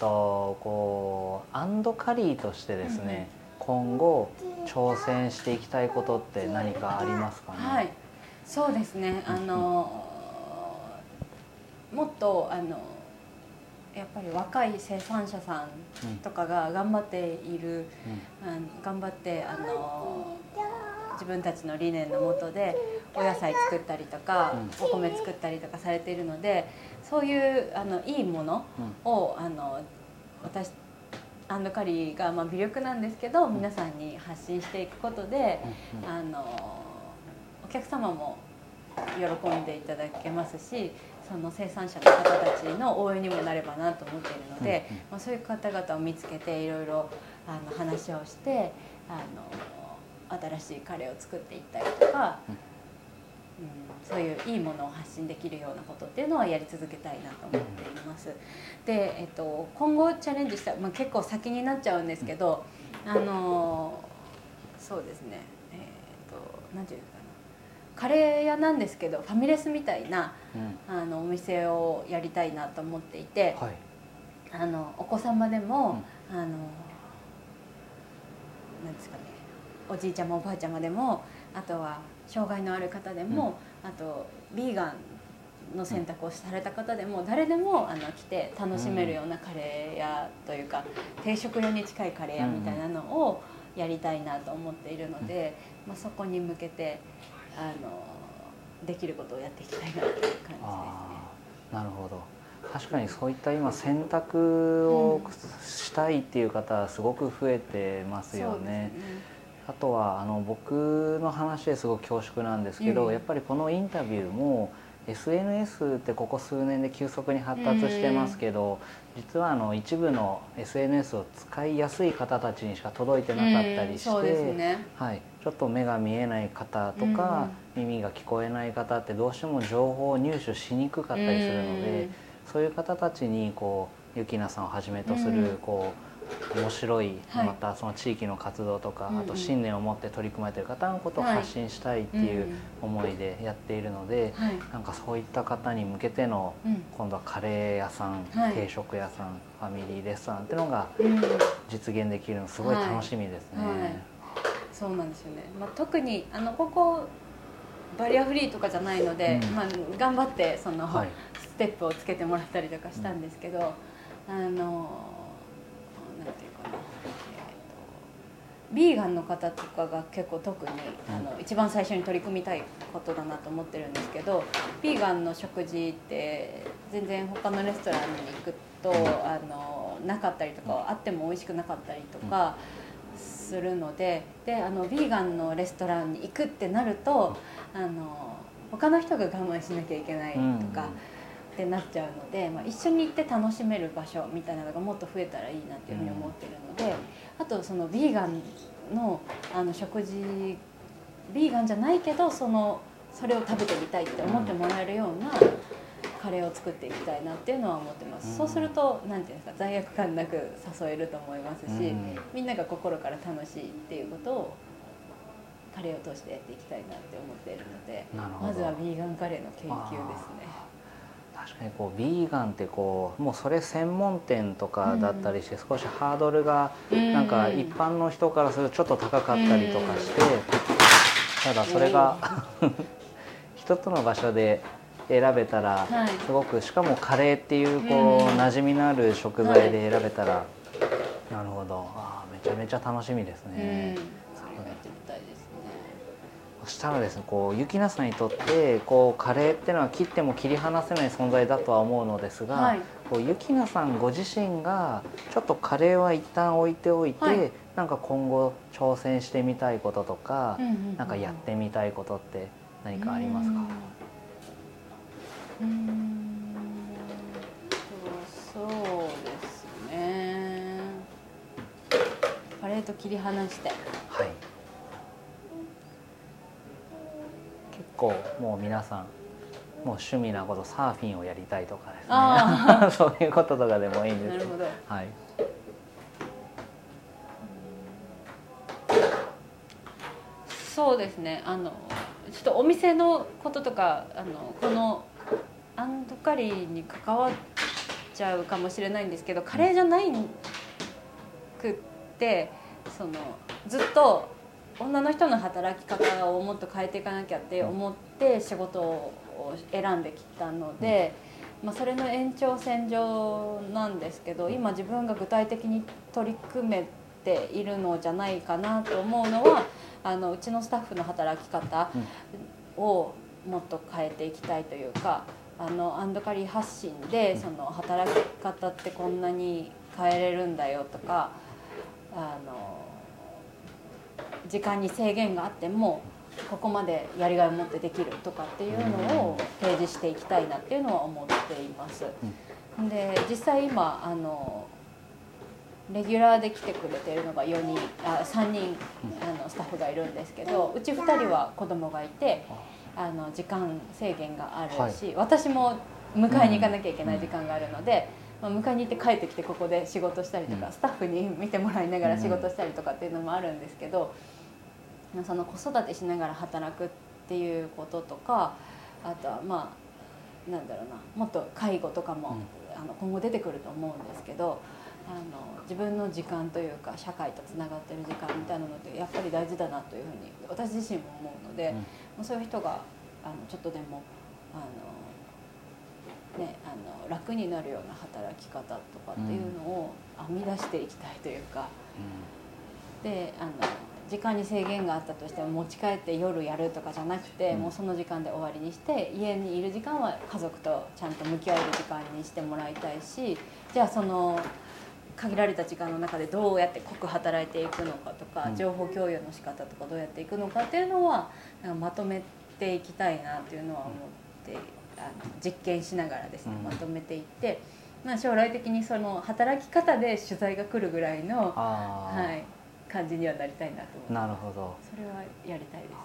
話とこうアンドカリーとしてですね、今後挑戦していきたいことって何かありますかね？はい、そうですね。あのもっとあのやっぱり若い生産者さんとかが頑張っている、あの頑張ってあの自分たちの理念のもとでお野菜作ったりとか、お米作ったりとかされているのでそういうあのいいものをあの私アンドカリーがまあ微力なんですけど皆さんに発信していくことで、あのお客様も喜んでいただけますしその生産者の方たちの応援にもなればなと思っているので、うんうん。まあ、そういう方々を見つけていろいろあの話をしてあの新しいカレーを作っていったりとか、うんうん、そういういいものを発信できるようなことっていうのはやり続けたいなと思っています。で、えっと、今後チャレンジした、まあ、結構先になっちゃうんですけど、あのそうですね。えっとなんていうのかな。カレー屋なんですけどファミレスみたいなうん。あのお店をやりたいなと思っていて、はい。あのお子様でも、あのなんですかね。おじいちゃまおばあちゃまでもあとは障害のある方でも、あとビーガンの選択をされた方でも誰でもあの来て楽しめるようなカレー屋というか定食屋に近いカレー屋みたいなのをやりたいなと思っているので、まあ、そこに向けてあのできることをやっていきたいなという感じですね。なるほど確かにそういった今選択をしたいっていう方はすごく増えてますよそうですね。あとはあの僕の話ですごく恐縮なんですけど、うん。やっぱりこのインタビューも SNS ってここ数年で急速に発達してますけど、実はあの一部の SNS を使いやすい方たちにしか届いてなかったりして、ね。はい、ちょっと目が見えない方とか、耳が聞こえない方ってどうしても情報を入手しにくかったりするので、そういう方たちにこうゆきなさんをはじめとする、うん。こう面白い、はい。またその地域の活動とか、うんうん。あと信念を持って取り組まれている方のことをはい。発信したいっていう思いでやっているので、はい、なんかそういった方に向けてのうん。今度はカレー屋さん、はい。定食屋さんファミリーレストランっていうのがうん。実現できるのすごい楽しみですね。そうなんですよね。まあ特にあのここバリアフリーとかじゃないので、うん。まあ頑張ってその、はい。ステップをつけてもらったりとかしたんですけど、あのなんていうかな、えーとビーガンの方とかが結構特にあの一番最初に取り組みたいことだなと思ってるんですけどビーガンの食事って全然他のレストランに行くとあのなかったりとかあっても美味しくなかったりとかするのでであのビーガンのレストランに行くってなるとあの他の人が我慢しなきゃいけないとか。ってなっちゃうので、まあ、一緒に行って楽しめる場所みたいなのがもっと増えたらいいなっていうふうに思ってるので、あとそのビーガンのあの食事ビーガンじゃないけどそのそれを食べてみたいって思ってもらえるようなカレーを作っていきたいなっていうのは思ってます、うん。そうするとなんていうんですか罪悪感なく誘えると思いますし、うん。みんなが心から楽しいっていうことをカレーを通してやっていきたいなって思っているのでまずはビーガンカレーの研究ですね。確かにこうビーガンってこうもうそれ専門店とかだったりして少しハードルがうんなんか一般の人からするとちょっと高かったりとかしてただそれが一つの場所で選べたらはい。すごくしかもカレーっていうこう馴染みのある食材で選べたらなるほど。あーめちゃめちゃ楽しみですうん、ね。そしたらですねこうゆきなさんにとってこうカレーっていうのは切っても切り離せない存在だとは思うのですが、はい。こうゆきなさんご自身がちょっとカレーは一旦置いておいて、はい。なんか今後挑戦してみたいこととか、うんうんうん。なんかやってみたいことって何かありますか、うーん。そうですね。カレーと切り離して。はい構もう皆さんもう趣味なことサーフィンをやりたいとかですあね そういうこととかでもいいんですけどなるほど。はいそうですね。あのちょっとお店のこととかあのこのアンドカリーに関わっちちゃうかもしれないんですけどカレーじゃないくってそのずっと女の人の働き方をもっと変えていかなきゃって思って仕事を選んできたので、まあ、それの延長線上なんですけど今自分が具体的に取り組めているのじゃないかなと思うのはあのうちのスタッフの働き方をもっと変えていきたいというか。あのアンドカリー発信でその働き方ってこんなに変えれるんだよとかあの時間に制限があってもここまでやりがいを持ってできるとかっていうのを提示していきたいなっていうのは思っています。で実際今あのレギュラーで来てくれてるのが4人あ3人あのスタッフがいるんですけどうち2人は子供がいてあの時間制限があるし、はい、私も迎えに行かなきゃいけない時間があるので、まあ、迎えに行って帰ってきてここで仕事したりとか、スタッフに見てもらいながら仕事したりとかっていうのもあるんですけど、その子育てしながら働くっていうこととかあとはまあなんだろうな。もっと介護とかも、あの今後出てくると思うんですけど。あの自分の時間というか社会とつながってる時間みたいなのってやっぱり大事だなというふうに私自身も思うので、うん、そういう人があのちょっとでもあの、ね、あの楽になるような働き方とかっていうのを編み出していきたいというか、うん、であの時間に制限があったとしても持ち帰って夜やるとかじゃなくて、うん、もうその時間で終わりにして家にいる時間は家族とちゃんと向き合える時間にしてもらいたいしじゃあその限られた時間の中でどうやって濃く働いていくのかとか、情報共有の仕方とかどうやっていくのかっていうのはなんかまとめていきたいなっていうのは思ってあの実験しながらですねまとめていって。まあ、将来的にその働き方で取材が来るぐらいの、はい、感じにはなりたいなとなるほど。それはやりたいですね。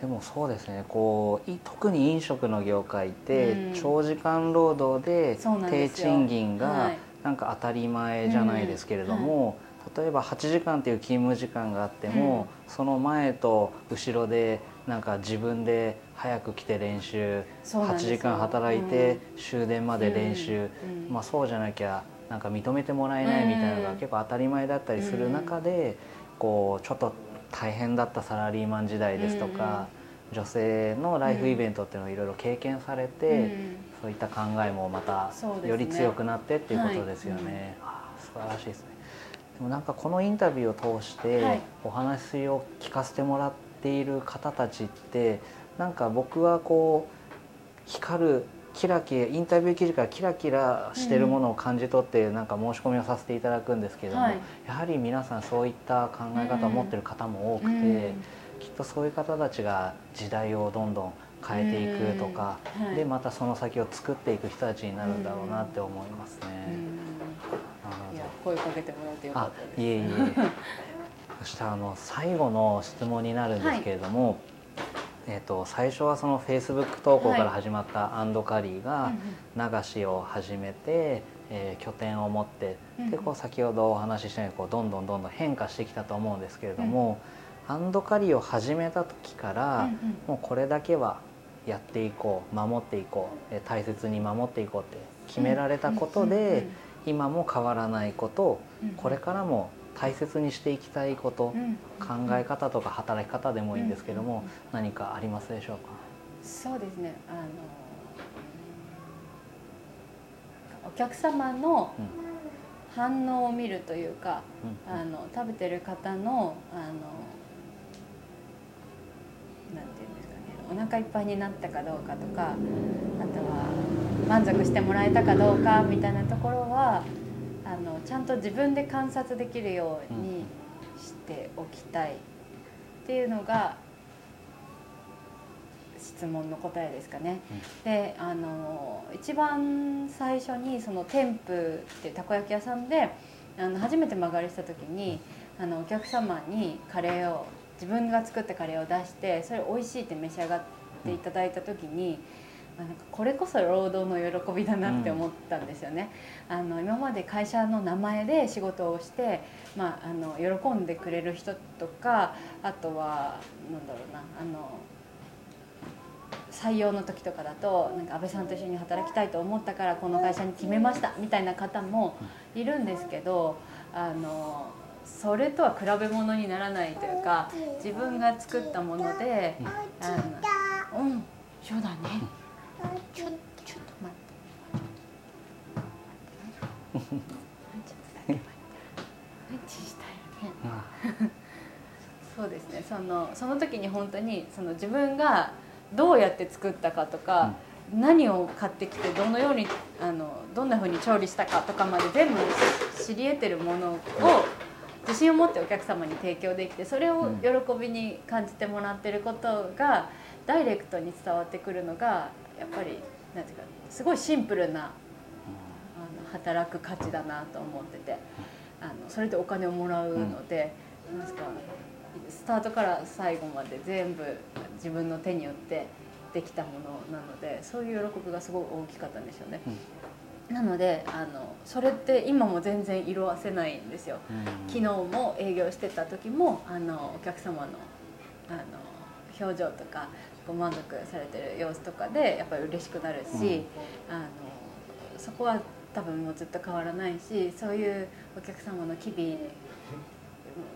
でもそうですね。こう特に飲食の業界って長時間労働で低賃金がなんか当たり前じゃないですけれども、例えば8時間っていう勤務時間があっても、その前と後ろでなんか自分で早く来て練習8時間働いて終電まで練習、まあ、そうじゃなきゃなんか認めてもらえないみたいなのが結構当たり前だったりする中でこうちょっと大変だったサラリーマン時代ですとか。女性のライフイベントっていうのをいろいろ経験されて、うん、そういった考えもまたより強くなってっていうことですよね。はい、素晴らしいですね。でもなんかこのインタビューを通してお話を聞かせてもらっている方たちってなんか僕はこう光るキラキラインタビュー記事からキラキラしてるものを感じ取ってなんか申し込みをさせていただくんですけども、はい、やはり皆さんそういった考え方を持ってる方も多くて。うんきっとそういう方たちが時代をどんどん変えていくとか、はい、でまたその先を作っていく人たちになるんだろうなって思いますね。いや声かけてもらってよかったです。いえいえ。そしてあの最後の質問になるんですけれども、はい、えーと、最初はそのフェイスブック投稿から始まったアンドカリーが流しを始めて、えー、拠点を持ってでこう先ほどお話ししたようにこうどんどんどんどん変化してきたと思うんですけれども。うんハンドカリーを始めた時から、もうこれだけはやっていこう守っていこう大切に守っていこうって決められたことで、今も変わらないことこれからも大切にしていきたいこと、考え方とか働き方でもいいんですけども、何かありますでしょうか？そうですね。あのお客様の反応を見るというか、あの食べてる方のあのなんていうんですかねお腹いっぱいになったかどうかとかあとは満足してもらえたかどうかみたいなところはあのちゃんと自分で観察できるようにしておきたいっていうのが質問の答えですかね。であの一番最初にその天風ってたこ焼き屋さんであの初めて曲がりした時にあのお客様にカレーを自分が作ったカレーを出してそれ美味しいって召し上がっていただいた時に、なんかこれこそ労働の喜びだなって思ったんですよね。うん、あの今まで会社の名前で仕事をして、まあ、あの喜んでくれる人とかあとはなんだろうなあの採用の時とかだとなんか安倍さんと一緒に働きたいと思ったからこの会社に決めましたみたいな方もいるんですけどあのそれとは比べ物にならないというか自分が作ったものであのうんそうだねちょちょっと待って。そうですね。そのその時に本当にその自分がどうやって作ったかとか、うん、何を買ってきてどのようにあのどんなふうに調理したかとかまで全部知り得てるものを自信を持ってお客様に提供できてそれを喜びに感じてもらってることがダイレクトに伝わってくるのがやっぱりなんていうかすごいシンプルなあの働く価値だなと思っててあのそれでお金をもらうので、うん、なんですかスタートから最後まで全部自分の手によってできたものなのでそういう喜びがすごい大きかったんでしょうね。うん、なのであのそれって今も全然色あせないんですよ。昨日も営業してた時もあのお客様のあの表情とかご満足されてる様子とかでやっぱり嬉しくなるし、うん、あのそこは多分もうずっと変わらないしそういうお客様の機微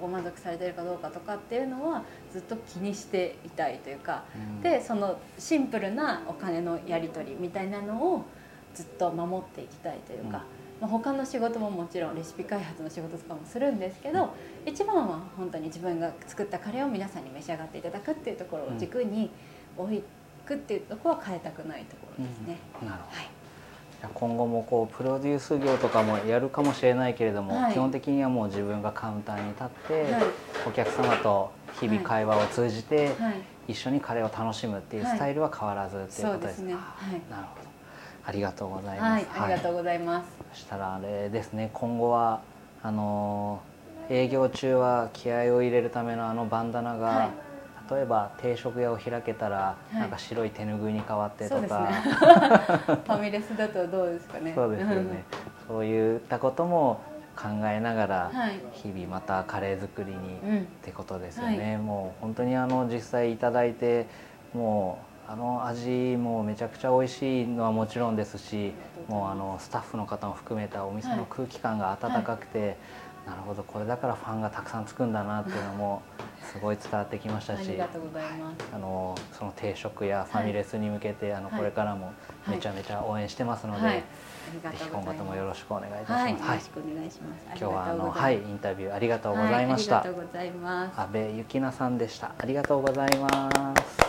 ご満足されてるかどうかとかっていうのはずっと気にしていたいというか、うん、でそのシンプルなお金のやり取りみたいなのをずっと守っていきたいというか、うん、まあ、他の仕事ももちろんレシピ開発の仕事とかもするんですけど、うん、一番は本当に自分が作ったカレーを皆さんに召し上がっていただくっていうところを軸に置くっていうところは変えたくないところですね。なるほど、はい。今後もこうプロデュース業とかもやるかもしれないけれども、はい、基本的にはもう自分がカウンターに立って、はい、お客様と日々会話を通じて、一緒にカレーを楽しむっていうスタイルは変わらずっていうことですね。なるほどありがとうございます。ありがとうございます。そしたらあれですね。今後はあの営業中は気合を入れるためのあのバンダナが、例えば定食屋を開けたら、なんか白い手ぬぐいに変わってとか、ね、ファミレスだとどうですかね。そうですよね。そういったことも考えながら日々またカレー作りにってことですよね、はい、もう本当にあの実際いただいてもうあの味もめちゃくちゃ美味しいのはもちろんですしもうあのスタッフの方も含めたお店の空気感が温かくて、はいはいなるほどこれだからファンがたくさんつくんだなっていうのもすごい伝わってきましたしあのその定食やファミレスに向けて、あのこれからもめちゃめちゃ応援してますので、ぜひ今後ともよろしくお願いいたします。はい、よろしくお願いします。今日はあのはいインタビューありがとうございました。ありがとうございます。安倍ゆきなさんでした。ありがとうございます。